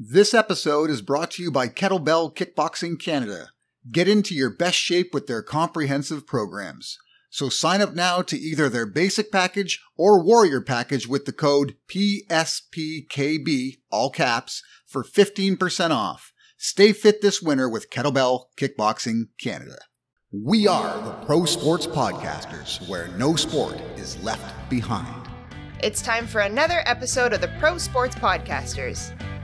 This episode is brought to you by Kettlebell Kickboxing Canada. Get into your best shape with their comprehensive programs. So sign up now to either their basic package or warrior package with the code PSPKB, all caps, for 15% off. Stay fit this winter with Kettlebell Kickboxing Canada. We are the Pro Sports Podcasters, where no sport is left behind. It's time for another episode of the Pro Sports Podcasters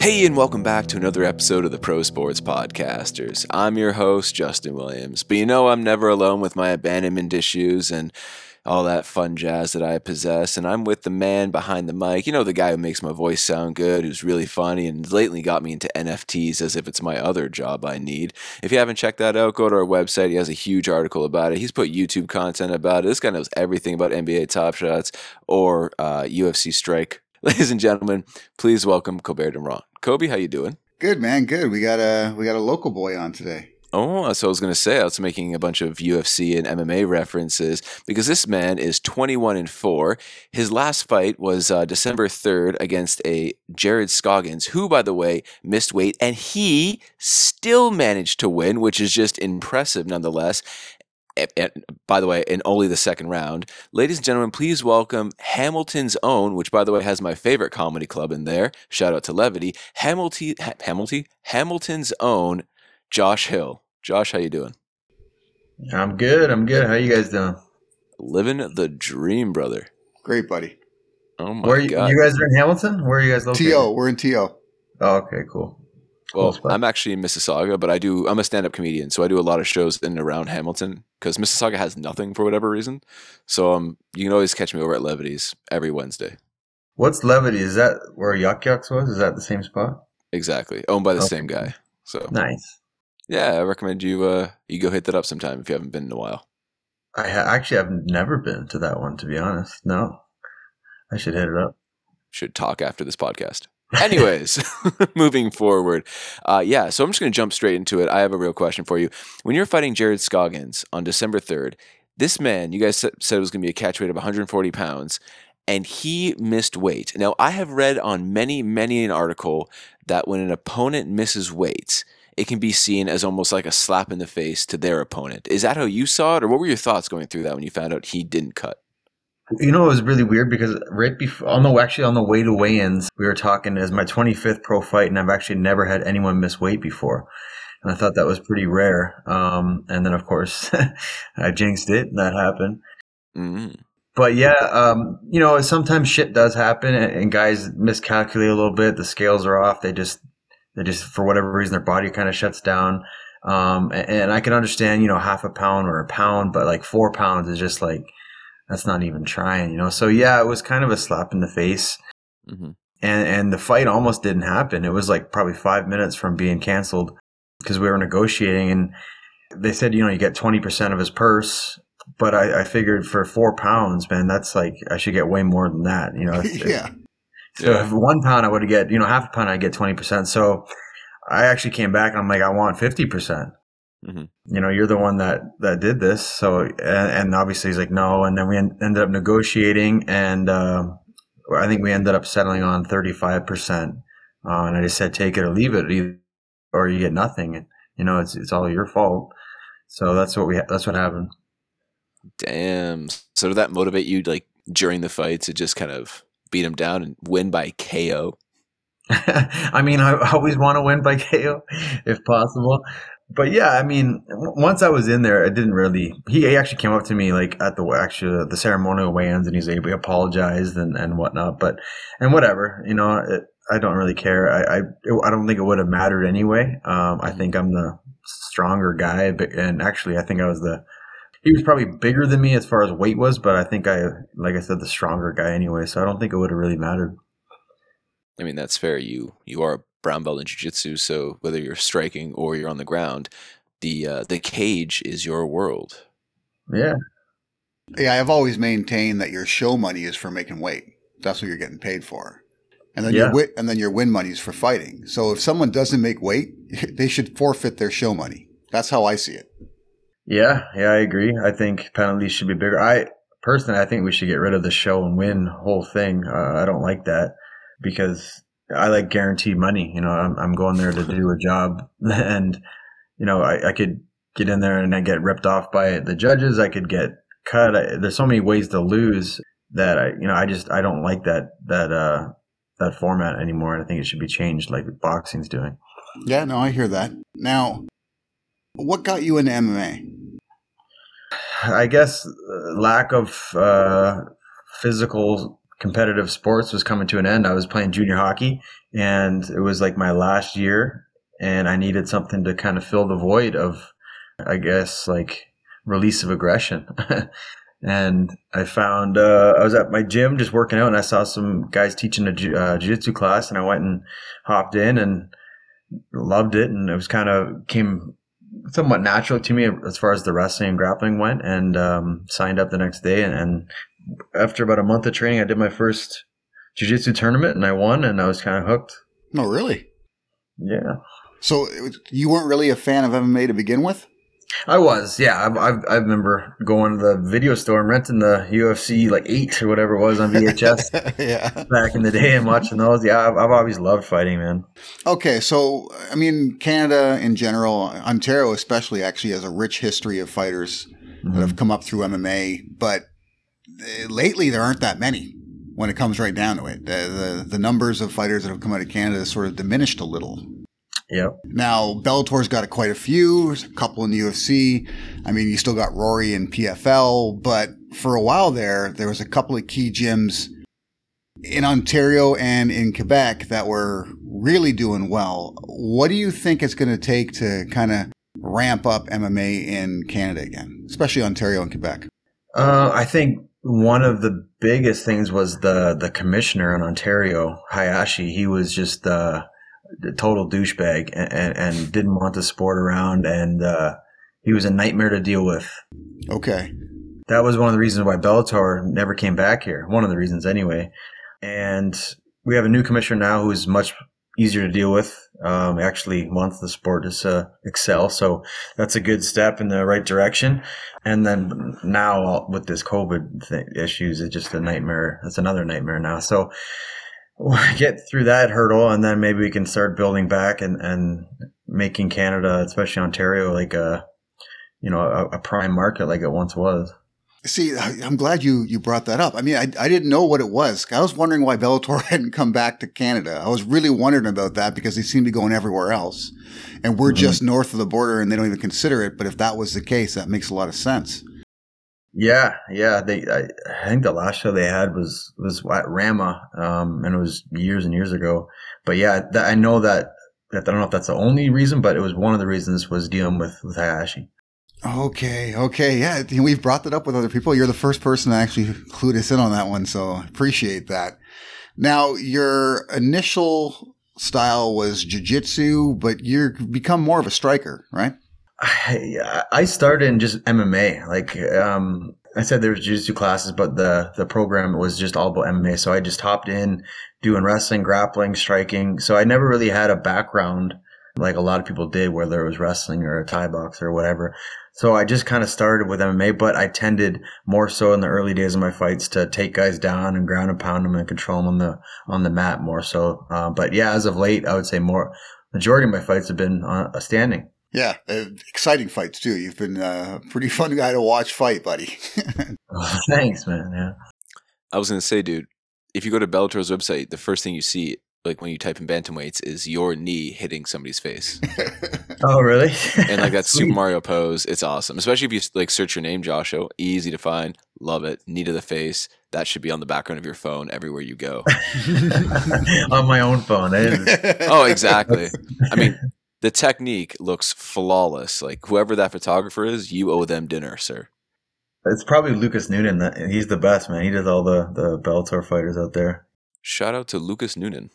Hey, and welcome back to another episode of the Pro Sports Podcasters. I'm your host, Justin Williams. But you know, I'm never alone with my abandonment issues and all that fun jazz that I possess. And I'm with the man behind the mic. You know, the guy who makes my voice sound good, who's really funny, and lately got me into NFTs as if it's my other job I need. If you haven't checked that out, go to our website. He has a huge article about it. He's put YouTube content about it. This guy knows everything about NBA Top Shots or uh, UFC Strike. Ladies and gentlemen, please welcome Colbert Durand. Kobe, how you doing? Good man, good. We got a we got a local boy on today. Oh, so I was going to say I was making a bunch of UFC and MMA references because this man is 21 and 4. His last fight was uh, December 3rd against a Jared Scoggins, who by the way missed weight and he still managed to win, which is just impressive nonetheless. And, and by the way, in only the second round. Ladies and gentlemen, please welcome Hamilton's own, which by the way has my favorite comedy club in there. Shout out to Levity. Hamilton, Ha- Hamilton, Hamilton's own Josh Hill. Josh, how you doing? I'm good. I'm good. How you guys doing? Living the dream, brother. Great buddy. Oh my Where you, god. you guys are in Hamilton? Where are you guys located? To we're in To. Oh, okay, cool. Well, I'm actually in Mississauga, but I do. I'm a stand-up comedian, so I do a lot of shows in and around Hamilton because Mississauga has nothing for whatever reason. So um, you can always catch me over at Levity's every Wednesday. What's Levity? Is that where Yuk Yuks was? Is that the same spot? Exactly, owned by the same guy. So Nice. yeah, I recommend you uh you go hit that up sometime if you haven't been in a while. I ha- actually have never been to that one, to be honest. No, I should hit it up. should talk after this podcast. Anyways, moving forward. Uh, yeah, so I'm just going to jump straight into it. I have a real question for you. When you're fighting Jared Scoggins on December 3rd, this man, you guys said it was going to be a catch weight of 140 pounds, and he missed weight. Now, I have read on many, many an article that when an opponent misses weight, it can be seen as almost like a slap in the face to their opponent. Is that how you saw it, or what were your thoughts going through that when you found out he didn't cut? You know, it was really weird because right before, on the actually on the way to weigh-ins, we were talking as my 25th pro fight, and I've actually never had anyone miss weight before, and I thought that was pretty rare. Um, and then of course, I jinxed it, and that happened. mm But yeah, um, you know, sometimes shit does happen, and, and guys miscalculate a little bit. The scales are off. They just, they just for whatever reason, their body kind of shuts down. Um, and, and I can understand, you know, half a pound or a pound, but like four pounds is just like that's not even trying, you know. So yeah, it was kind of a slap in the face, hmm and and the fight almost didn't happen. It was like probably five minutes from being canceled because we were negotiating, and they said, you know, you get twenty percent of his purse. But I, I figured for four pounds, man, that's like I should get way more than that, you know. if- yeah. so Yeah. if one pound, I would get, you know, half a pound, I'd get 20%. So I actually came back and I'm like, I want 50%. Percent Mhm. You know, you're the one that, that did this. So, and, and obviously he's like, no. And then we en- ended up negotiating and, uh, I think we ended up settling on 35%. Uh, and I just said, take it or leave it, either- or you get nothing. And, you know, it's, it's all your fault. So that's what we, ha- that's what happened. Damn. So did that motivate you, like during the fight, to just kind of beat him down and win by KO? I mean, I always want to win by KO if possible. But yeah, I mean, once I was in there, I didn't really. He actually came up to me like at the actually the ceremonial weigh-ins, and he's he apologized and and whatnot. But and whatever, you know, it, I don't really care. I I, I don't think it would have mattered anyway. Um, I think I'm the stronger guy, but- and actually, I think I was the. He was probably bigger than me as far as weight was, but I think I, like I said, the stronger guy anyway. So I don't think it would have really mattered. I mean, that's fair. You you are brown belt in jiu-jitsu so whether you're striking or you're on the ground the uh, the cage is your world Yeah. Yeah, I've always maintained that your show money is for making weight. That's what you're getting paid for. And then Yeah. your wi- and then your win money is for fighting. So if someone doesn't make weight, they should forfeit their show money. That's how I see it. Yeah, yeah, I agree. I think penalties should be bigger. I personally, I think we should get rid of the show and win whole thing. Uh, I don't like that because I like guaranteed money. You know, I'm, I'm going there to do a job, and you know, I, I could get in there and I get ripped off by the judges. I could get cut. I, there's so many ways to lose that I, you know, I just I don't like that that uh that format anymore. And I think it should be changed, like boxing's doing. Yeah, no, I hear that. Now, what got you into MMA? I guess uh, lack of uh, physical competitive sports was coming to an end. I was playing junior hockey, and it was like my last year, and I needed something to kind of fill the void of, I guess, like release of aggression. and I found uh, I was at my gym just working out, and I saw some guys teaching a jiu- uh, jiu-jitsu class, and I went and hopped in and loved it, and it was kind of came somewhat natural to me as far as the wrestling and grappling went and um, signed up the next day and, and after about a month of training i did my first jiu-jitsu tournament and i won and i was kind of hooked No, really. yeah So you weren't really a fan of MMA to begin with? i was yeah I, I, I remember going to the video store and renting the ufc like 8 or whatever it was on vhs yeah. back in the day and watching those yeah I've, I've always loved fighting man Okay, so I mean, Canada in general, Ontario especially, actually has a rich history of fighters that mm-hmm. have come up through MMA. But lately, there aren't that many. When it comes right down to it, the, the the numbers of fighters that have come out of Canada sort of diminished a little. yeah Now Bellator's got quite a few. A couple in the UFC. I mean, you still got Rory in PFL, but for a while there, there was a couple of key gyms in Ontario and in Quebec that were really doing well. What do you think it's going to take to kind of ramp up MMA in Canada again, especially Ontario and Quebec? Uh, I think one of the biggest things was the the commissioner in Ontario, Hayashi. He was just uh, a total douchebag and, and, and didn't want the sport around, and uh, he was a nightmare to deal with. Okay. That was one of the reasons why Bellator never came back here. One of the reasons, anyway. And we have a new commissioner now who is much easier to deal with. Um, actually wants the sport to uh, excel, so that's a good step in the right direction. And then now with this COVID issues, it's just a nightmare. It's another nightmare now. So we'll get through that hurdle, and then maybe we can start building back and and making Canada, especially Ontario, like a you know a, a prime market like it once was. See, I'm glad you you brought that up. I mean, I, I didn't know what it was. I was wondering why Bellator hadn't come back to Canada. I was really wondering about that because they seem to be going everywhere else, and we're Mhm. just north of the border, and they don't even consider it. But if that was the case, that makes a lot of sense. Yeah, yeah. They, I, I think the last show they had was was at Rama, um, and it was years and years ago. But yeah, I know that, that. I don't know if that's the only reason, but it was one of the reasons was dealing with with Hayashi. Okay, okay, yeah. We've brought that up with other people. You're the first person to actually clued us in on that one, so appreciate that. Now, your initial style was jujitsu, but you've become more of a striker, right? I, I started in just MMA. Like um, I said, there was jiu-jitsu classes, but the the program was just all about MMA. So I just hopped in doing wrestling, grappling, striking. So I never really had a background like a lot of people did, whether it was wrestling or a Thai box or whatever. So I just kind of started with MMA, but I tended more so in the early days of my fights to take guys down and ground and pound them and control them on the on the mat more so. Uh, but yeah, as of late, I would say more majority of my fights have been uh, a standing. Yeah, uh, exciting fights too. You've been uh, a pretty fun guy to watch fight, buddy. Thanks, man. Yeah. I was gonna say, dude, if you go to Bellator's website, the first thing you see, like when you type in bantamweights, is your knee hitting somebody's face, Oh, really? and like that Super Mario pose. It's awesome, especially if you like search your name, Joshua. Easy to find. Love it. Knee to the face. That should be on the background of your phone everywhere you go. on my own phone. I Oh, exactly. I mean, the technique looks flawless. Like whoever that photographer is, you owe them dinner, sir. It's probably Lucas Noonan. He's the best man. He does all the the Bellator fighters out there. Shout out to Lucas Noonan.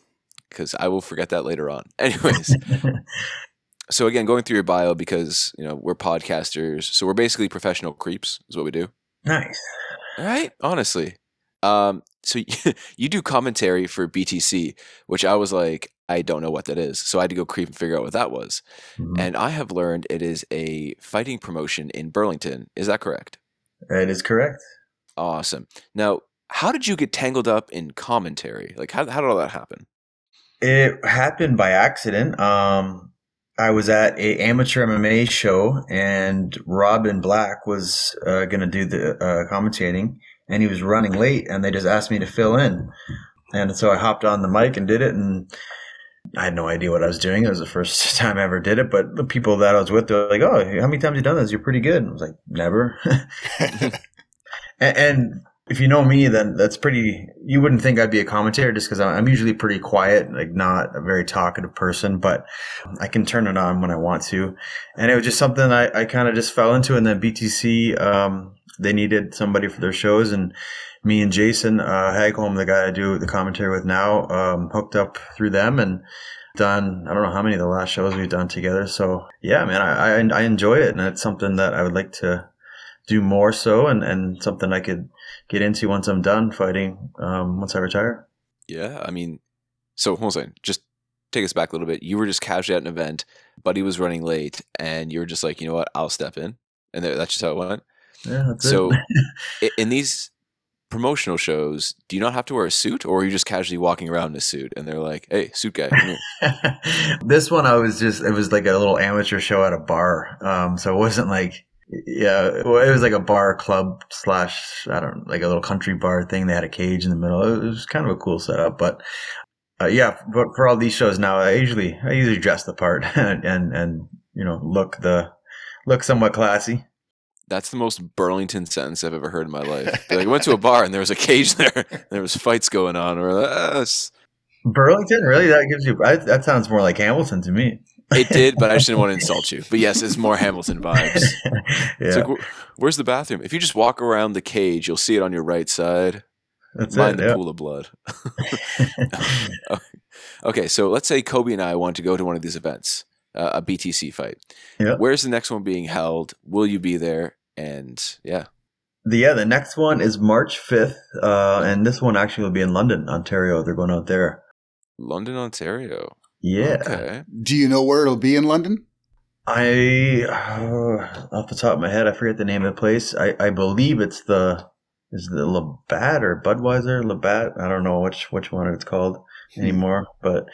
Because I will forget that later on. Anyways, so again, going through your bio because you know we're podcasters, so we're basically professional creeps, is what we do. nice. All right, honestly. Um, so you do commentary for BTC, which I was like, I don't know what that is, so I had to go creep and figure out what that was. Mhm. And I have learned it is a fighting promotion in Burlington. Is that correct? It is correct. Awesome. Now, how did you get tangled up in commentary? Like, how how did all that happen? It happened by accident. Um, I was at a amateur MMA show, and Robin Black was uh, going to do the uh, commentating, and he was running late, and they just asked me to fill in, and so I hopped on the mic and did it, and I had no idea what I was doing. It was the first time I ever did it, but the people that I was with, they're like, "Oh, how many times have you done this? You're pretty good." And I was like, "Never." and, and if you know me, then that's pretty. You wouldn't think I'd be a commentator just because I'm usually pretty quiet, like not a very talkative person, but I can turn it on when I want to. And it was just something I, I kind of just fell into. And then BTC, um, they needed somebody for their shows, and me and Jason uh, Hagholm, the guy I do the commentary with now, um, hooked up through them and done. I don't know how many of the last shows we've done together. So yeah, man, I I, I enjoy it, and it's something that I would like to do more so, and and something I could get into once I'm done fighting, um, once I retire. Yeah, I mean, so hold on, just take us back a little bit. You were just casually at an event, Buddy was running late, and you were just like, you know what, I'll step in, and that's just how it went. Yeah, that's So, in these promotional shows, do you not have to wear a suit, or are you just casually walking around in a suit, and they're like, "Hey, suit guy, come here." this one I was just it was like a little amateur show at a bar. Um so it wasn't like yeah, well, it was like a bar club slash I don't like a little country bar thing. They had a cage in the middle. It was kind of a cool setup, but uh, yeah, but for all these shows now, I usually I usually dress the part and and, and you know look the look somewhat classy. That's the most Burlington sentence I've ever heard in my life. Like, went to a bar and there was a cage there. There was fights going on. Or uh, s- Burlington, really? That gives you I, that sounds more like Hamilton to me. It did, but I just didn't want to insult you. But yes, it's more Hamilton vibes. Yeah, like, where's the bathroom? If you just walk around the cage, you'll see it on your right side. that's Mind it. the pool of blood. Okay, so let's say Kobe and I want to go to one of these events, uh, a BTC fight. Yeah. Where's the next one being held? Will you be there? And yeah, The, yeah, the next one is March 5th, uh, and this one actually will be in London, Ontario. They're going out there. London, Ontario. Yeah. Okay. Do you know where it'll be in London? I, uh, off the top of my head, I forget the name of the place. I, I believe it's the, is it Labatt or Budweiser? Labatt? I don't know which, which one it's called anymore, but,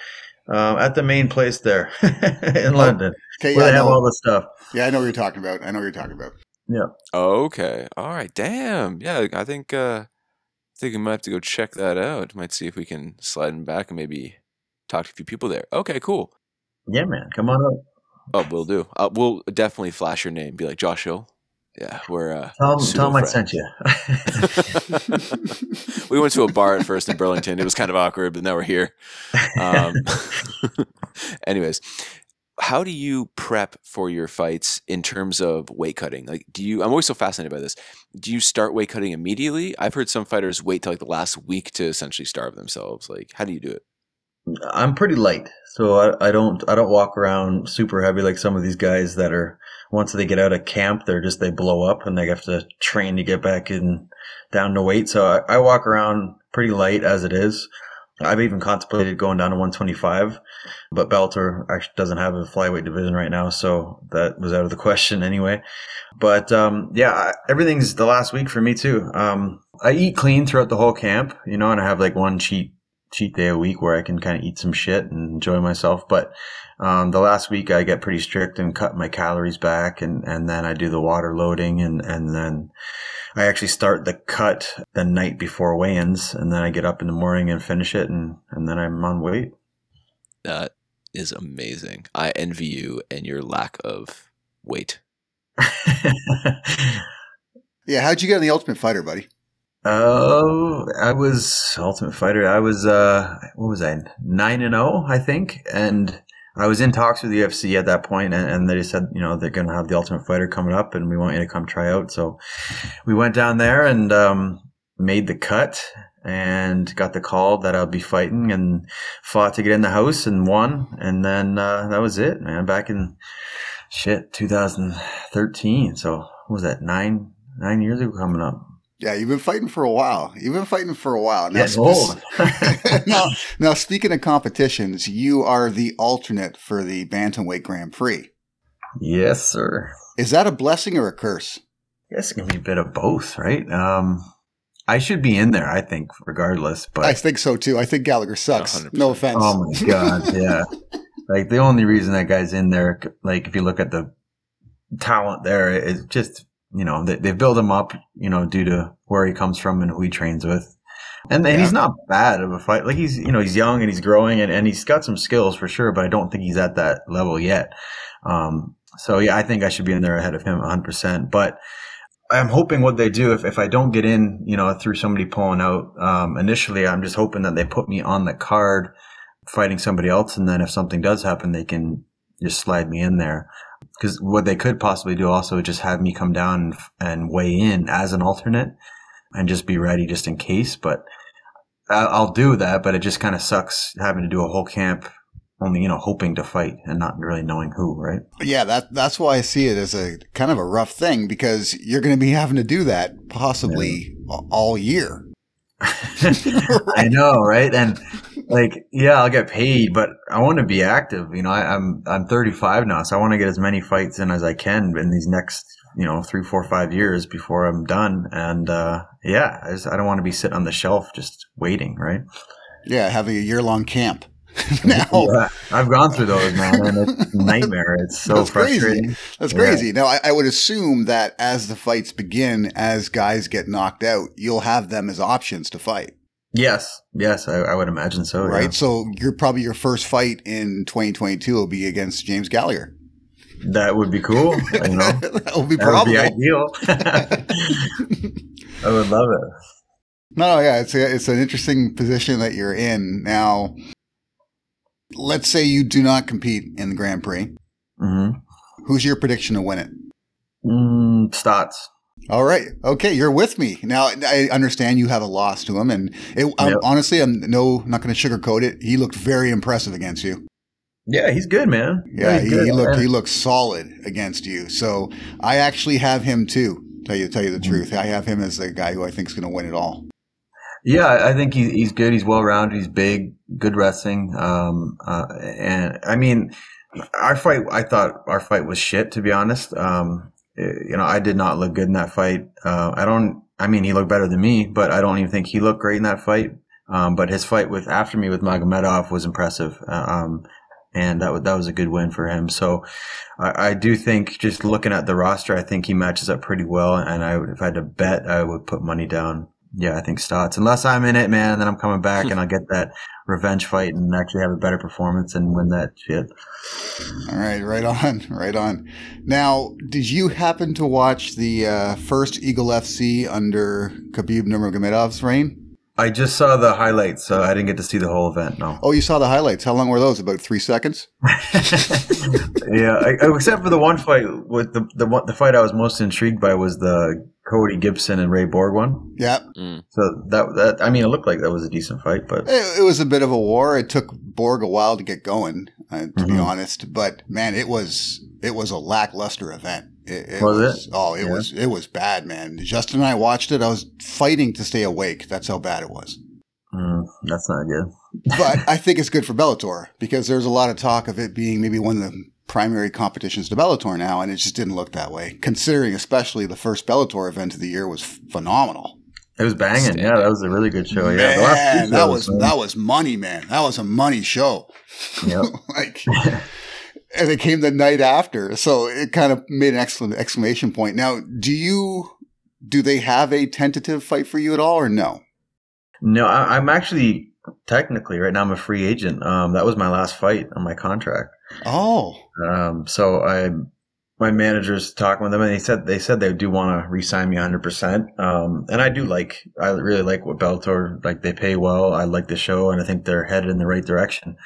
um, at the main place there in London Okay, where yeah, they I have all the stuff. yeah, I know what you're talking about. I know what you're talking about. Yeah. Okay. All right. Damn. Yeah, I think uh I think we might have to go check that out. Might see if we can slide in back and maybe talk to a few people there. Okay, cool. Yeah, man. Come on up. Oh, we'll do. Uh, we'll definitely flash your name. Be like Josh Hill. Yeah, we're uh Tell them, tell I sent you. we went to a bar at first in Burlington. It was kind of awkward, but now we're here. Um, anyways, how do you prep for your fights in terms of weight cutting? Like, do you? I'm always so fascinated by this. Do you start weight cutting immediately? I've heard some fighters wait till like the last week to essentially starve themselves. Like, how do you do it? I'm pretty light, so I, I don't I don't walk around super heavy like some of these guys that are once they get out of camp they're just they blow up and they have to train to get back in down to weight. So I, I walk around pretty light as it is. I've even contemplated going down to 125, but Bellator actually doesn't have a flyweight division right now, so that was out of the question anyway. But um, yeah, everything's the last week for me too. Um, I eat clean throughout the whole camp, you know, and I have like one cheat cheat day a week where I can kind of eat some shit and enjoy myself. But um, the last week I get pretty strict and cut my calories back, and and then I do the water loading, and and then I actually start the cut the night before weigh-ins, and then I get up in the morning and finish it, and and then I'm on weight. That is amazing. I envy you and your lack of weight. Yeah, how'd you get in the Ultimate Fighter, buddy? Oh, I was Ultimate Fighter. I was uh, what was I? Nine and zero, I think, and I was in talks with the UFC at that point, and, and they said, you know, they're going to have the Ultimate Fighter coming up, and we want you to come try out. So we went down there and um, made the cut, and got the call that I'll be fighting and fought to get in the house and won. And then uh, that was it, man. Back in shit 2013. So what was that nine nine years ago coming up? Yeah, you've been fighting for a while. You've been fighting for a while. Now, Getting old. now, now, speaking of competitions, you are the alternate for the Bantamweight Grand Prix. yes, sir. Is that a blessing or a curse? I guess it can be a bit of both, right? Um, I should be in there, I think, regardless. But I think so too. I think Gallagher sucks. 100%. No offense. Oh my god, yeah. like the only reason that guy's in there, like if you look at the talent there, it's just you know they, they build him up, you know, due to where he comes from and who he trains with. And, and he's not bad of a fight. Like he's you know he's young and he's growing and, and he's got some skills for sure, but I don't think he's at that level yet. Um, so yeah, I think I should be in there ahead of him 100. percent But I'm hoping what they do if, if I don't get in, you know, through somebody pulling out um, initially, I'm just hoping that they put me on the card fighting somebody else, and then if something does happen, they can just slide me in there. Because what they could possibly do also is just have me come down and, and weigh in as an alternate and just be ready just in case. But I'll do that, but it just kind of sucks having to do a whole camp only, you know, hoping to fight and not really knowing who, right? Yeah, that that's why I see it as a kind of a rough thing because you're going to be having to do that possibly a- all year. I know, right? And like, yeah, I'll get paid, but I want to be active. You know, I, I'm I'm 35 now, so I want to get as many fights in as I can in these next, you know, three, four, five years before I'm done. And uh, yeah, I, just, I don't want to be sitting on the shelf just waiting, right? Yeah, having a year long camp. now Yeah, I've gone through those, man, and it's a nightmare. It's so That's crazy. frustrating. that's Yeah. crazy. Now I, I would assume that as the fights begin, as guys get knocked out, you'll have them as options to fight, Yes, yes, I, I would imagine so. right? yeah. So you're probably your first fight in 2022 will be against James Gallagher. That would be cool. You know, that will be that would be ideal. I would love it. No, yeah, it's a, it's an interesting position that you're in now. Let's say you do not compete in the Grand Prix. hmm Who's your prediction to win it? Mm, Stots. All right, okay, you're with me now. I understand you have a loss to him, and it, um, Yep. honestly, I'm no not going to sugarcoat it. He looked very impressive against you. Yeah, he's good, man. Yeah, he's he, good. he looked And- he looked solid against you. So I actually have him too. Tell you tell you the Mm-hmm. truth, I have him as the guy who I think is going to win it all. Yeah, I think he's he's good. He's well rounded. He's big, good wrestling. Um, uh, and I mean, our fight. I thought our fight was shit. To be honest, um, you know, I did not look good in that fight. Uh, I don't. I mean, he looked better than me, but I don't even think he looked great in that fight. Um, but his fight with after me with Magomedov was impressive. Uh, um, and that was that was a good win for him. So I, I do think just looking at the roster, I think he matches up pretty well. And I would, if I had to bet, I would put money down. Yeah, I think Stots. Unless I'm in it, man, then I'm coming back and I'll get that revenge fight and actually have a better performance and win that shit. All right, right on, right on. Now, did you happen to watch the uh, first Eagle FC under Khabib Nurmagomedov's reign? I just saw the highlights, so I didn't get to see the whole event. No. Oh, you saw the highlights. How long were those? About three seconds. yeah, I, except for the one fight with the the one, the fight I was most intrigued by was the Cody Gibson and Ray Borg one. Yeah, So that that I mean, it looked like that was a decent fight, but it, it was a bit of a war. It took Borg a while to get going, uh, to be Mhm. honest. But man, it was it was a lackluster event. It, it Was it? Oh, it Yeah. was it was bad, man. Justin and I watched it. I was fighting to stay awake. That's how bad it was. mm, that's not good. but I think it's good for Bellator because there's a lot of talk of it being maybe one of the primary competitions to Bellator now, and it just didn't look that way. Considering, especially the first Bellator event of the year was phenomenal. It was banging. Yeah, that was a really good show. Yeah, man, two that was that was money, man. That was a money show. Yep. like, and it came the night after, so it kind of made an excellent exclamation point. Now, do you do they have a tentative fight for you at all, or no? No, I, I'm actually technically right now I'm a free agent. Um, that was my last fight on my contract. Oh, Um, so I, my managers talking with them, and they said they said they do want to re-sign me 100. percent Um, and I do like, I really like what Bellator like. They pay well. I like the show, and I think they're headed in the right direction.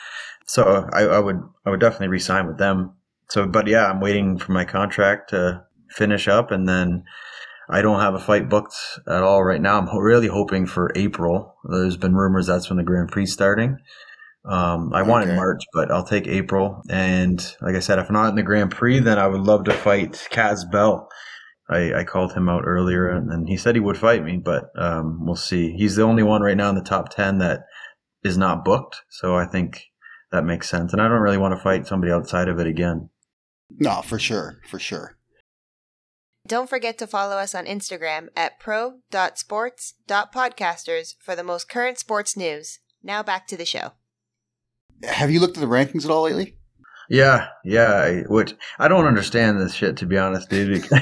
So I, I would, I would definitely re-sign with them. So, but yeah, I'm waiting for my contract to finish up, and then I don't have a fight booked at all right now. I'm really hoping for April. There's been rumors that's when the Grand Prix starting. Um, I wanted March, but I'll take April. And like I said, if not in the Grand Prix, then I would love to fight Cass Bell. I, I called him out earlier, and, and he said he would fight me, but um, we'll see. He's the only one right now in the top ten that is not booked, so I think that makes sense. And I don't really want to fight somebody outside of it again. No, for sure, for sure. Don't forget to follow us on Instagram at pro.sports.podcasters for the most current sports news. Now back to the show. Have you looked at the rankings at all lately? Yeah, yeah. I, which I don't understand this shit to be honest, dude. Do, do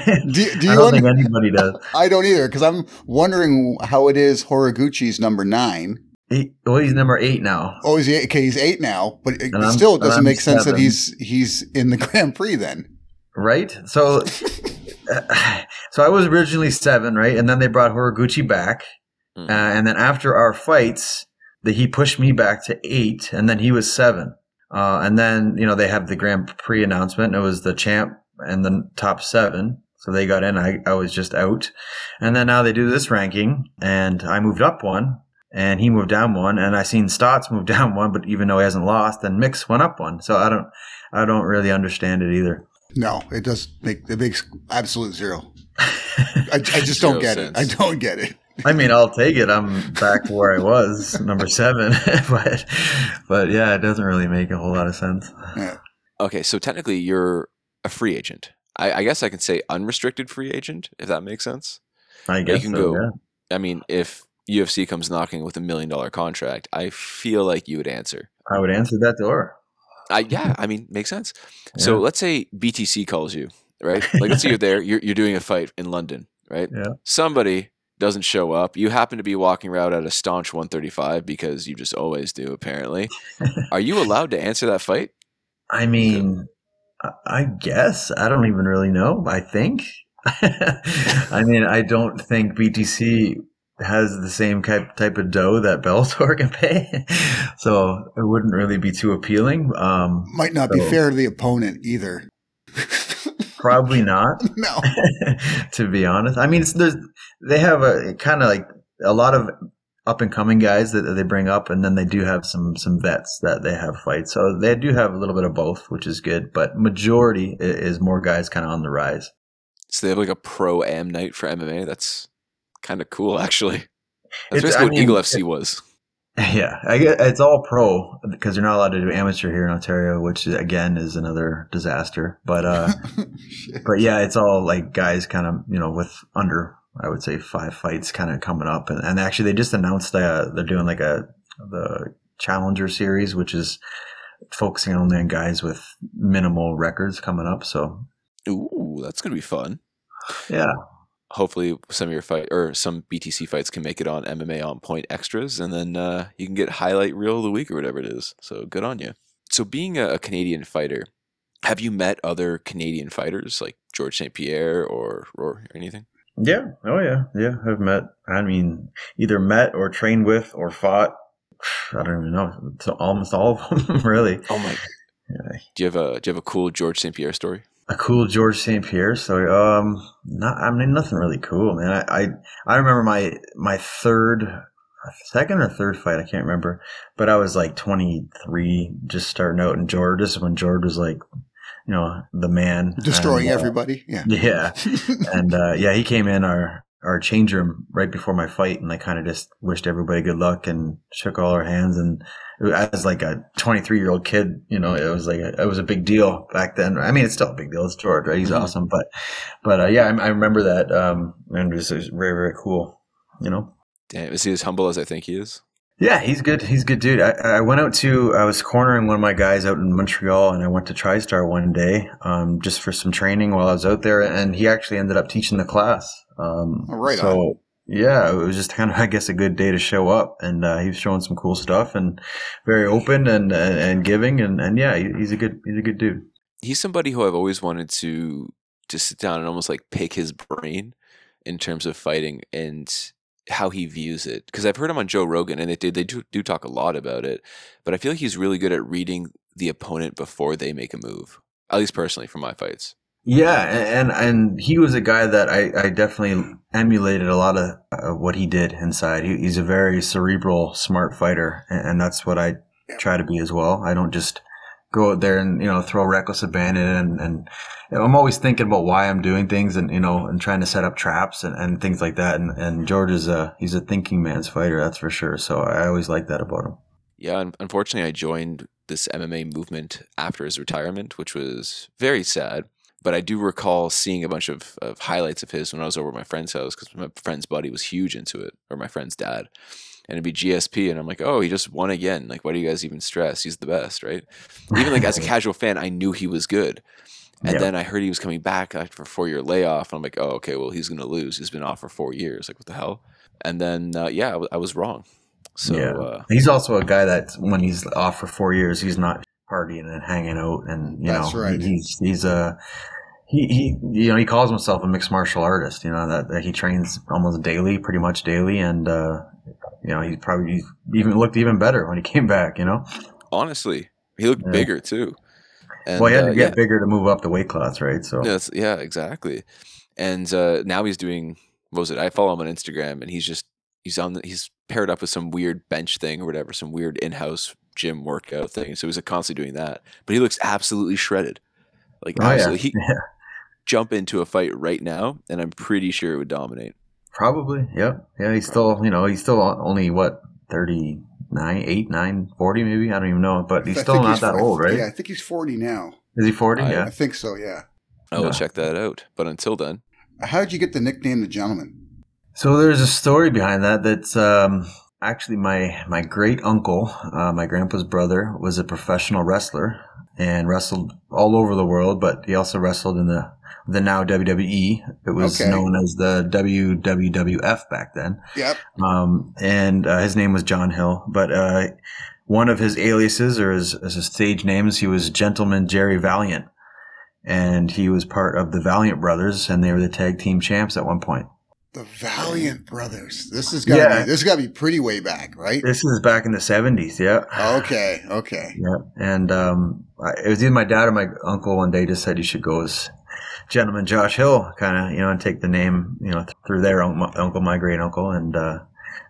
I you don't think anybody does. I don't either because I'm wondering how it is Horiguchi's number nine. He, well, he's number eight now. Oh, he's eight? Okay, he's eight now, but it And I'm- still and doesn't I'm make sense that he's he's in the Grand Prix then. right? So, so I was originally seven, right? And then they brought Horiguchi back, Mhm. uh, and then after our fights, that he pushed me back to eight, and then he was seven. Uh, and then you know they have the Grand Prix announcement. And it was the champ and the top seven, so they got in. I I was just out, and then now they do this ranking, and I moved up one. And he moved down one, and I seen Stots move down one, but even though he hasn't lost, then Mix went up one. So I don't, I don't really understand it either. No, it does make it makes absolute zero. I, I just don't Zero get it. I don't get it. I mean, I'll take it. I'm back to where I was, number seven. but, but yeah, it doesn't really make a whole lot of sense. Okay, so technically you're a free agent. I, I guess I can say unrestricted free agent, if that makes sense. I guess you can so, go- yeah. I mean, if UFC comes knocking with a million dollar contract, I feel like you would answer. I would answer that door. I yeah, I mean, makes sense. So let's say BTC calls you, right? Like let's say you're there, you're you're doing a fight in London, right? Yeah. Somebody doesn't show up. You happen to be walking around at a staunch 135 because you just always do, apparently. Are you allowed to answer that fight? I mean, I guess. I don't even really know. I think. I mean, I don't think BTC has the same type type of dough that Bellator can pay, so it wouldn't really be too appealing. Um, Might not be fair to the opponent either. probably not. no. to be honest. I mean, it's, there's they have a kind of like a lot of up and coming guys that they bring up, and then they do have some some vets that they have fights. So they do have a little bit of both, which is good. But majority is more guys kind of on the rise. So they have like a pro am night for MMA. That's kind of cool, actually. That's It's- basically I what mean, Eagle FC was. Yeah, I get, it's all pro because you're not allowed to do amateur here in Ontario, which again is another disaster. But uh, but yeah, it's all like guys kind of you know with under I would say five fights kind of coming up, and, and actually they just announced uh, they're doing like a the Challenger series, which is focusing only on guys with minimal records coming up. So Ooh, that's gonna be fun. yeah, Hopefully, some of your fight or some BTC fights can make it on MMA on Point Extras, and then uh, you can get highlight reel of the week or whatever it is. So good on you. So being a, Canadian fighter, have you met other Canadian fighters like George St. Pierre or or anything? yeah, oh yeah, yeah. I've met. I mean, either met or trained with or fought. I don't even know. It's almost all of them, really. Oh my! Yeah. Do you have a do you have a cool George St. Pierre story? A cool George St. Pierre story. Um, not, I mean, nothing really cool, man. I, I, I remember my, my third, second or third fight. I can't remember, but I was like 23, just starting out in George. This is when George was like, you know, the man Destroying And, uh, everybody. Yeah. Yeah. and, uh, yeah, he came in our, our change room right before my fight and I kind of just wished everybody good luck and shook all our hands and as like a 23 year old kid, you know, it was like, a, it was a big deal back then. I mean, it's still a big deal. It's George, right? He's Mhm. awesome. But, but, uh, yeah, I, I remember that. Um, and it was, it was very, very cool, you know? Damn, is he as humble as I think he is? Yeah, he's good. He's a good dude. I, I went out to, I was cornering one of my guys out in Montreal and I went to TriStar one day, um, just for some training while I was out there. And he actually ended up teaching the class. Um, Oh, right so yeah, it was just kind of, I guess, a good day to show up. And, uh, he was showing some cool stuff and very open and, and, and giving. And, and yeah, he, he's a good, he's a good dude. He's somebody who I've always wanted to to sit down and almost like pick his brain in terms of fighting and how he views it. Because I've heard him on Joe Rogan and they do, they do, do talk a lot about it, but I feel like he's really good at reading the opponent before they make a move. At least personally, for my fights. Yeah, and and he was a guy that I, I definitely emulated a lot of uh, what he did inside. He, he's a very cerebral, smart fighter, and, and that's what I try to be as well. I don't just go out there and you know throw reckless abandon and, and I'm always thinking about why I'm doing things and you know and trying to set up traps and, and things like that. And and George is a he's a thinking man's fighter, that's for sure. So I always like that about him. Yeah, unfortunately, I joined this MMA movement after his retirement, which was very sad but I do recall seeing a bunch of, of highlights of his when I was over at my friend's house because my friend's buddy was huge into it, or my friend's dad. And it'd be GSP, and I'm like, oh, he just won again. Like, why do you guys even stress? He's the best, right? Even like as a casual fan, I knew he was good. And then I heard he was coming back after a four year layoff. And I'm like, oh, okay, well, he's going to lose. He's been off for four years. Like, what the hell? And then, uh, yeah, I, w- I was wrong. So yeah. uh, he's also a guy that when he's off for four years, he's not partying and hanging out, and you That's know, right. he's he's a he, he you know he calls himself a mixed martial artist. You know that, that he trains almost daily, pretty much daily, and uh, you know he probably he's even looked even better when he came back. You know, honestly, he looked Yeah. bigger too. And, well, he had uh, to get yeah. bigger to move up the weight class, right? So Yes, yeah, exactly. And uh, now he's doing what was it? I follow him on Instagram, and he's just he's on the, he's paired up with some weird bench thing or whatever, some weird in-house gym workout thing. So he's constantly doing that, but he looks absolutely shredded. Like Oh, yeah. he jump into a fight right now, and I'm pretty sure it would dominate. Probably, yeah, yeah. He's still, you know, he's still only what 39, 8, 9, 40 maybe. I don't even know, but he's I still think not that I- old, right? Yeah, I think he's 40 now. Is he forty? I- yeah. I think so, yeah. I will Yeah. check that out. But until then, How did you get the nickname the gentleman? So there's a story behind that. That's um, actually my my great uncle, uh, my grandpa's brother, was a professional wrestler and wrestled all over the world. But he also wrestled in the the now WWE. It was Okay. known as the WWF back then. Yep. Um, and uh, his name was John Hill. But uh, one of his aliases or his, his stage names, he was Gentleman Jerry Valiant. And he was part of the Valiant Brothers, and they were the tag team champs at one point. The Valiant Brothers. This is got to Yeah. be this has got to be pretty way back, right? This is back in the 70s, yeah. Okay, okay. Yeah. And um, I- it was either my dad or my uncle one day just said you should go as Gentleman Josh Hill, kind of, you know, and take the name, you know, th- through their un- uncle, my great uncle. And uh,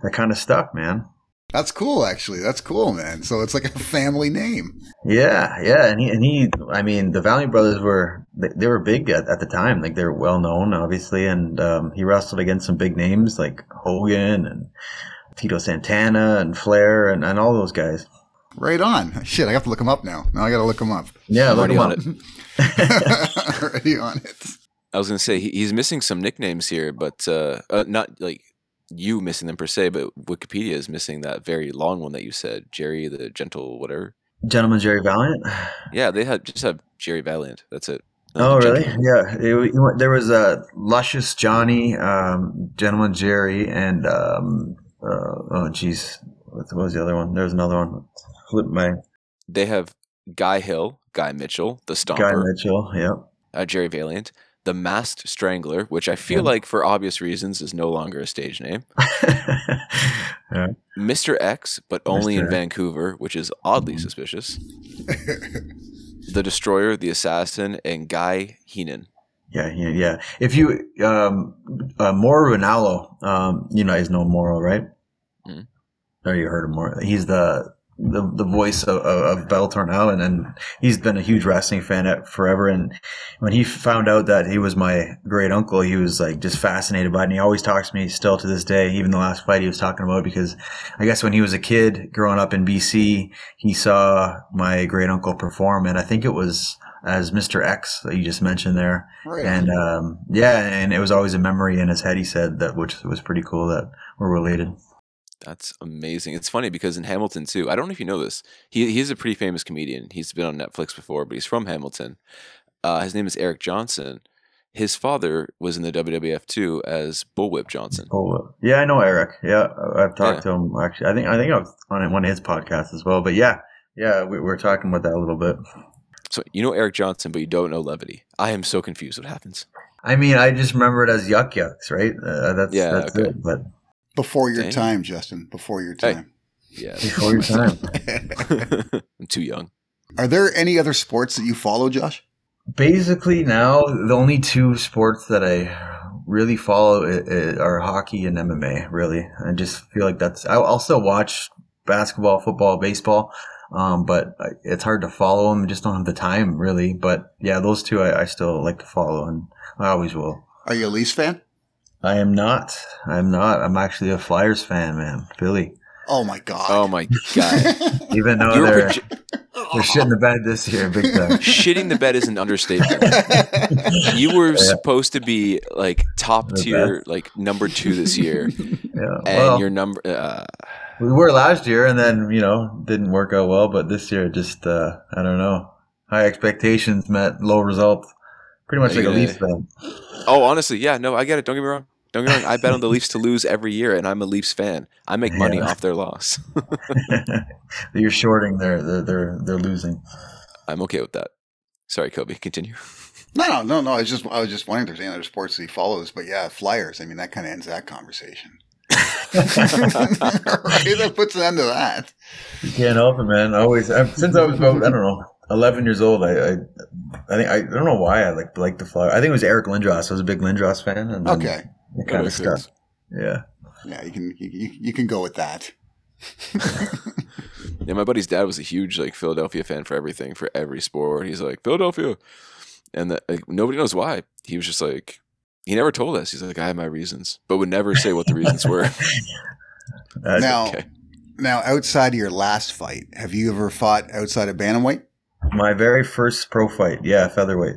that kind of stuck, man. That's cool actually. That's cool, man. So it's like a family name. Yeah, yeah, and he, and he, I mean, the Valiant Brothers were they, they were big at, at the time, like they're well known, obviously, and um, he wrestled against some big names like Hogan and Tito Santana and Flair and, and all those guys. Right on. Shit, I have to look him up now. Now I got to look him up. Yeah, I'm look already him up. Already on it. I was gonna say he's missing some nicknames here, but uh, uh, not like you missing them per se, but Wikipedia is missing that very long one that you said, Jerry the Gentle, whatever. Gentleman Jerry Valiant. Yeah, they had just have Jerry Valiant. That's it. Oh, really? Gentleman. Yeah. It- it- there was a luscious Johnny, um, Gentleman Jerry, and um, uh, oh, jeez, what what was the other one? There's another one. Flip my They have Guy Hill, Guy Mitchell, the Stomper. Guy Mitchell. Yep. Uh, Jerry Valiant, the Masked Strangler, which I feel Yeah. like for obvious reasons is no longer a stage name. yeah. Mr. X, but only in X. Vancouver, which is oddly Mhm. suspicious. the Destroyer, the Assassin, and Guy Heenan. Yeah, yeah, yeah. If you um uh, Mauro Ranallo, um, you know, is no Mauro, right? Mhm. Or you heard of Mauro? He's the the, the voice of, of, of Bellator now, and, and he's been a huge wrestling fan at forever. And when he found out that he was my great uncle, he was like just fascinated by it. And he always talks to me still to this day. Even the last fight he was talking about because I guess when he was a kid growing up in BC, he saw my great uncle perform, and I think it was as Mr. X that you just mentioned there. And um, yeah, and it was always a memory in his head. He said that, which was pretty cool that we're related. That's amazing. It's funny because in Hamilton too. I don't know if you know this. He he's a pretty famous comedian. He's been on Netflix before, but he's from Hamilton. Uh, his name is Eric Johnson. His father was in the WWF too as Bullwhip Johnson. Oh, yeah, I know Eric. Yeah, I've talked to him actually. I think I think I was on one of his podcasts as well. But yeah, yeah, we were talking about that a little bit. So you know Eric Johnson, but you don't know Levity. I am so confused. What happens? I mean, I just remember it as Yuk Yuks, right? Uh, that's Yeah, that's okay. it. But Before your Dang. time, Justin. Before your Hey. time. Yeah, before your time. I'm too young. Are there any other sports that you follow, Josh? basically now the only two sports that I really follow i- i- are hockey and MMA. Really, I just feel like that's. I- I'll still watch basketball, football, baseball, um, but it's hard to follow them. I Just don't have the time, really. But yeah, those two I, I still like to follow, and I always will. Are you a Leafs fan? I am not. I'm not. I'm actually a Flyers fan, man. Philly. Oh my god. Oh my god. Even though You're they're proje- they're shitting the bed this year, big time. shitting the bed is an understatement. You were supposed to be like top The tier, like number two this year, Yeah. and Well, your number. Uh, we were last year, and then you know didn't work out well. But this year, just uh, I don't know. High expectations met low results. Pretty much like a Yeah. Leafs eh. fan. oh, honestly, yeah, no, I get it. Don't get me wrong. Don't get me wrong. I bet on the Leafs to lose every year, and I'm a Leafs fan. I make money Yeah. off their loss. You're shorting. They're they're they're they're losing. I'm okay with that. Sorry, Kobe. Continue. No, no, no, no. I was just, I was just wondering if there's any other sports that he follows. But yeah, Flyers. I mean, that kind of ends that conversation. right? That puts an end to that. You can't help it, man. Always since I was about I don't know. 11 years old, I, I, I think I, don't know why I like like the Flyers. I think it was Eric Lindros. I was a big Lindros fan. And Okay. it kind of makes stuck. sense. Yeah, Yeah, you can, you, you, you can go with that. Yeah, my buddy's dad was a huge like Philadelphia fan for everything, for every sport. He's like Philadelphia, and that like nobody knows why. He was just like he never told us. He's like I have my reasons, but would never say what the reasons were. Uh, now, okay. now, outside of your last fight, have you ever fought outside of bantamweight, my very first pro fight. Yeah, featherweight.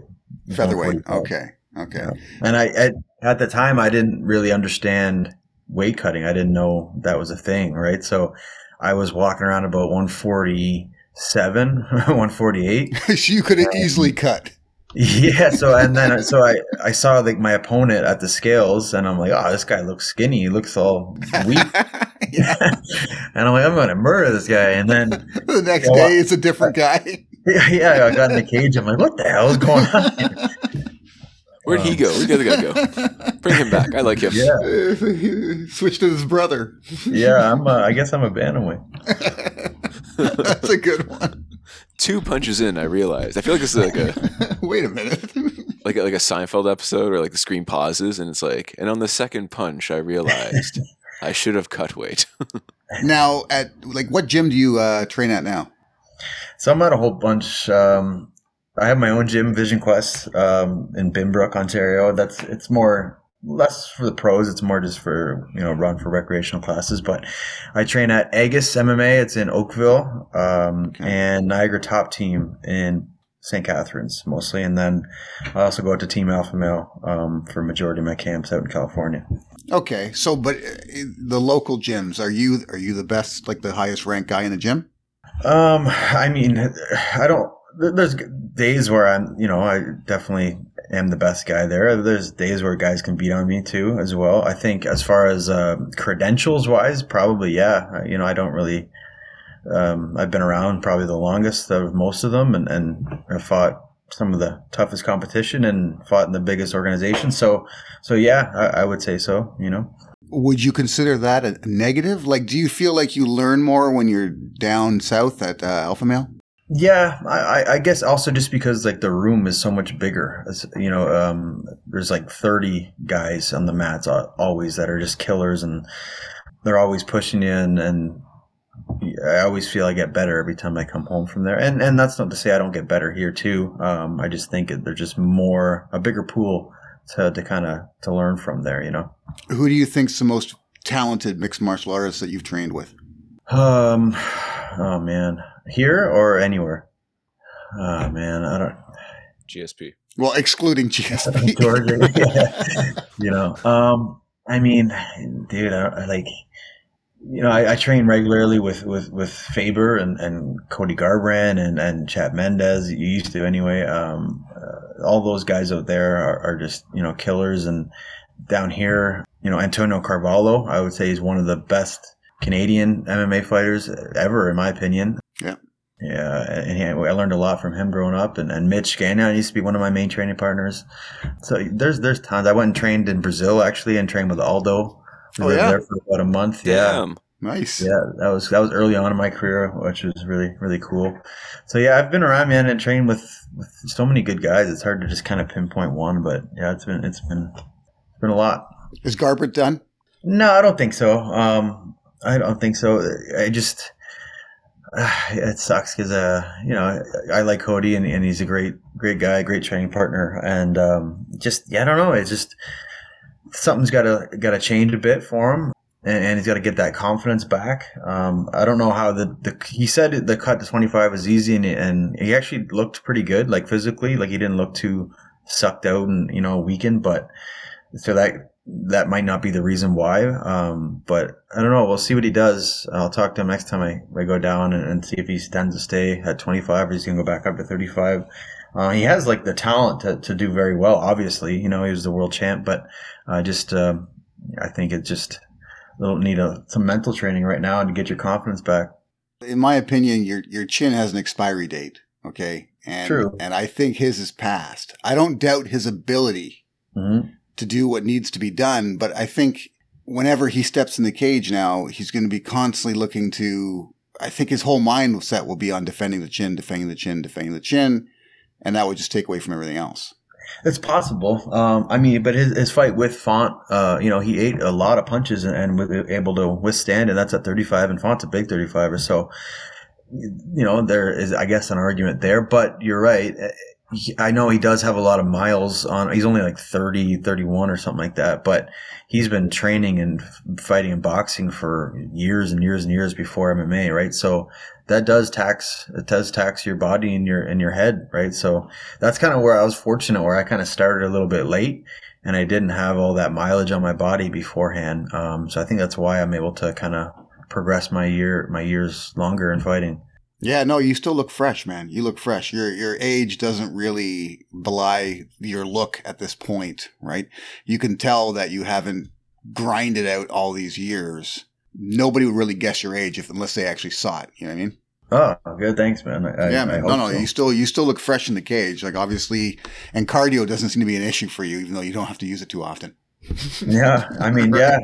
featherweight? Okay, okay. Yeah. And I at, at the time I didn't really understand weight cutting. I didn't know that was a thing, right? So I was walking around about 147, 148. so you could have easily cut. Yeah, so and then so I I saw like my opponent at the scales and I'm like, "Oh, this guy looks skinny. He looks all weak." yeah. and I'm like, "I'm going to murder this guy." And then The next day, it's a different guy. yeah, I got in the cage. I'm like, "What the hell is going on?" here?" Where'd he go? Where'd the other guy go? Bring him back. I like him. Yeah. Switched to his brother. Yeah, I'm uh, I guess I'm a bantamweight. That's a good one. Two punches in, I realized. I feel like this is like a Wait a minute. like a, like a Seinfeld episode, or like the screen pauses, and it's like, and on the second punch, I realized I should have cut weight. now, at like, what gym do you uh, train at now? So I'm at a whole bunch. Um, I have my own gym, Vision Quest, um, in Binbrook, Ontario. That's it's more less for the pros. It's more just for you know run for recreational classes. But I train at Agus MMA. It's in Oakville, um, Okay. and Niagara Top Team in St. Catharines mostly, and then I also go out to Team Alpha Male um, for majority of my camps out in California. Okay, so but uh, the local gyms are you are you the best, like the highest ranked guy in the gym? Um, I mean, I don't. There's days where I'm, you know, I definitely am the best guy there. There's days where guys can beat on me too, as well. I think as far as uh, credentials wise, probably yeah. You know, I don't really. Um, I've been around probably the longest of most of them, and and I've fought some of the toughest competition and fought in the biggest organizations. So, so yeah, I, I would say so. You know. Would you consider that a negative? Like, do you feel like you learn more when you're down south at uh, Alpha Male? Yeah, I, I- guess also just because like the room is so much bigger. It's, you know, um, there's like 30 guys on the mats always that are just killers, and they're always pushing you. And, and I always feel I get better every time I come home from there. And and that's not to say I don't get better here too. Um, I just think there's just more a bigger pool to to kind of to learn from there. You know. Who do you think's the most talented mixed martial artist that you've trained with? Um, oh man, here or anywhere. Oh man, I don't. GSP. Well, excluding GSP. Georgia. yeah. you know, um, I mean, dude, I, I like, you know, I, I train regularly with, with, with Faber and, and Cody Garbrandt and, and Chad Mendes. You used to anyway. Um, uh, all those guys out there are, are just, you know, killers. And down here, you know, Antonio Carvalho, I would say is one of the best Canadian MMA fighters ever, in my opinion. Yeah. Yeah, and he, I learned a lot from him growing up, and, and Mitch Gagnon used to be one of my main training partners. So there's there's tons. I went and trained in Brazil actually, and trained with Aldo. We Oh, lived yeah? there for about a month. Yeah, Damn. Nice. Yeah, that was that was early on in my career, which was really really cool. So yeah, I've been around, man, and trained with, with so many good guys. It's hard to just kind of pinpoint one, but yeah, it's been it's been it's been a lot. Is Garbrandt done? No, I don't think so. Um, I don't think so. I just it sucks because uh, you know I like Cody and, and he's a great great guy, great training partner, and um, just yeah, I don't know. It's just something's got to got to change a bit for him, and, and he's got to get that confidence back. Um, I don't know how the, the he said the cut to twenty five was easy, and, and he actually looked pretty good, like physically, like he didn't look too sucked out and you know weakened, but so that that might not be the reason why. Um, but I don't know. We'll see what he does. I'll talk to him next time I, I go down and, and see if he stands to stay at 25 or he's going to go back up to 35. Uh, he has like the talent to, to do very well. Obviously, you know, he was the world champ, but uh, just, um, I think it just will need a, some mental training right now to get your confidence back. In my opinion, your, your chin has an expiry date. Okay. And, True. And I think his is past. I don't doubt his ability. Mm-hmm to do what needs to be done. But I think whenever he steps in the cage now, he's going to be constantly looking to, I think his whole mind set will be on defending the chin, defending the chin, defending the chin. And that would just take away from everything else. It's possible. Um, I mean, but his, his fight with Font, uh, you know, he ate a lot of punches and, and was able to withstand, and that's at 35, and Font's a big 35 or so. You know, there is, I guess, an argument there, but you're right. I know he does have a lot of miles on. He's only like 30, 31 or something like that, but he's been training and fighting and boxing for years and years and years before MMA, right? So that does tax, it does tax your body and your, and your head, right? So that's kind of where I was fortunate where I kind of started a little bit late and I didn't have all that mileage on my body beforehand. Um, so I think that's why I'm able to kind of progress my year, my years longer in fighting. Yeah, no, you still look fresh, man. You look fresh. Your your age doesn't really belie your look at this point, right? You can tell that you haven't grinded out all these years. Nobody would really guess your age if unless they actually saw it. You know what I mean? Oh, good. Thanks, man. I, yeah, man. no, no, so. you still you still look fresh in the cage. Like obviously, and cardio doesn't seem to be an issue for you, even though you don't have to use it too often. yeah, I mean, yeah.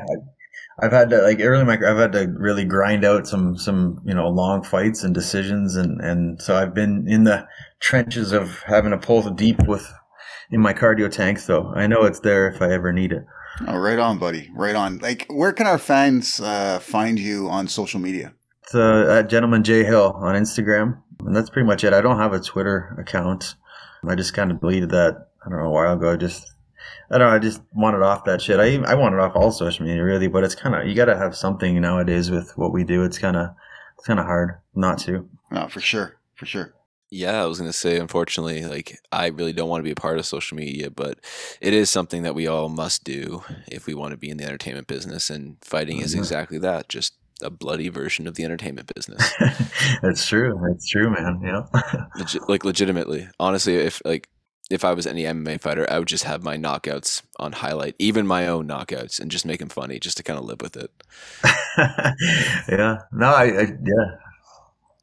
I've had to like early in my I've had to really grind out some some you know long fights and decisions and and so I've been in the trenches of having to pull deep with in my cardio tank so I know it's there if I ever need it. Oh, right on, buddy. Right on. Like, where can our fans uh, find you on social media? It's uh, at Gentleman J Hill on Instagram, and that's pretty much it. I don't have a Twitter account. I just kind of deleted that. I don't know a while ago. I Just I don't know. I just wanted off that shit. I I wanted off all social media really, but it's kind of you got to have something nowadays with what we do. It's kind of it's kind of hard not to. No, for sure, for sure. Yeah, I was gonna say, unfortunately, like I really don't want to be a part of social media, but it is something that we all must do if we want to be in the entertainment business. And fighting mm-hmm. is exactly that, just a bloody version of the entertainment business. That's true. That's true, man. Yeah. Legi- like legitimately, honestly, if like if I was any MMA fighter, I would just have my knockouts on highlight, even my own knockouts, and just make them funny, just to kind of live with it. yeah. No, I, I, yeah.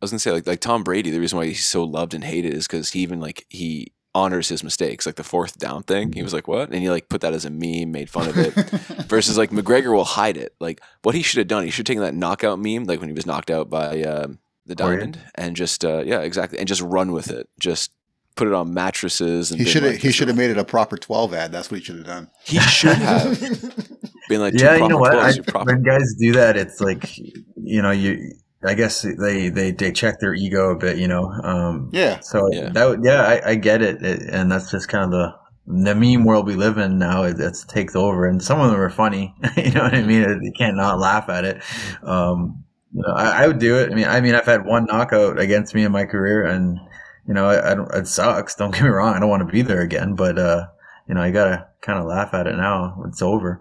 I was gonna say like like Tom Brady. The reason why he's so loved and hated is because he even like he honors his mistakes. Like the fourth down thing, he was like, "What?" and he like put that as a meme, made fun of it. Versus like McGregor will hide it. Like what he should have done, he should have taken that knockout meme, like when he was knocked out by uh, the diamond, and just uh, yeah, exactly, and just run with it. Just put it on mattresses. And he should have like, he should have made it a proper twelve ad. That's what he should have done. He should have been like, yeah, you know what? I, when guys do that, it's like you know you. I guess they, they, they check their ego a bit, you know. Um, yeah. So yeah, that yeah, I, I get it. it, and that's just kind of the the meme world we live in now. It, it takes over, and some of them are funny. you know what I mean? You can't not laugh at it. Um, you know, I, I, would do it. I mean, I mean, I've had one knockout against me in my career, and you know, I, I don't, it sucks. Don't get me wrong. I don't want to be there again, but, uh, you know, i gotta kind of laugh at it now. It's over.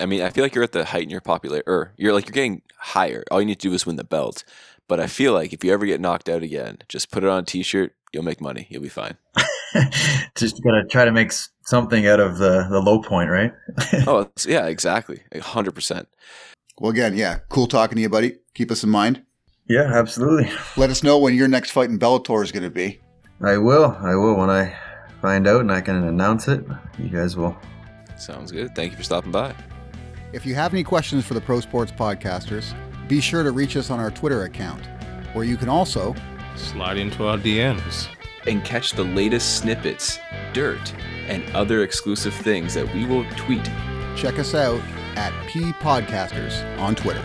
I mean, I feel like you're at the height in your popularity, or you're like, you're getting higher. All you need to do is win the belt. But I feel like if you ever get knocked out again, just put it on a t-shirt. You'll make money. You'll be fine. just gotta try to make something out of the, the low point, right? oh, yeah, exactly. hundred percent. Well, again, yeah, cool talking to you, buddy. Keep us in mind. Yeah, absolutely. Let us know when your next fight in Bellator is going to be. I will. I will when I find out and I can announce it. You guys will. Sounds good. Thank you for stopping by. If you have any questions for the Pro Sports Podcasters, be sure to reach us on our Twitter account, where you can also Slide into our DMs. and catch the latest snippets, dirt, and other exclusive things that we will tweet. check us out at P Podcasters on Twitter.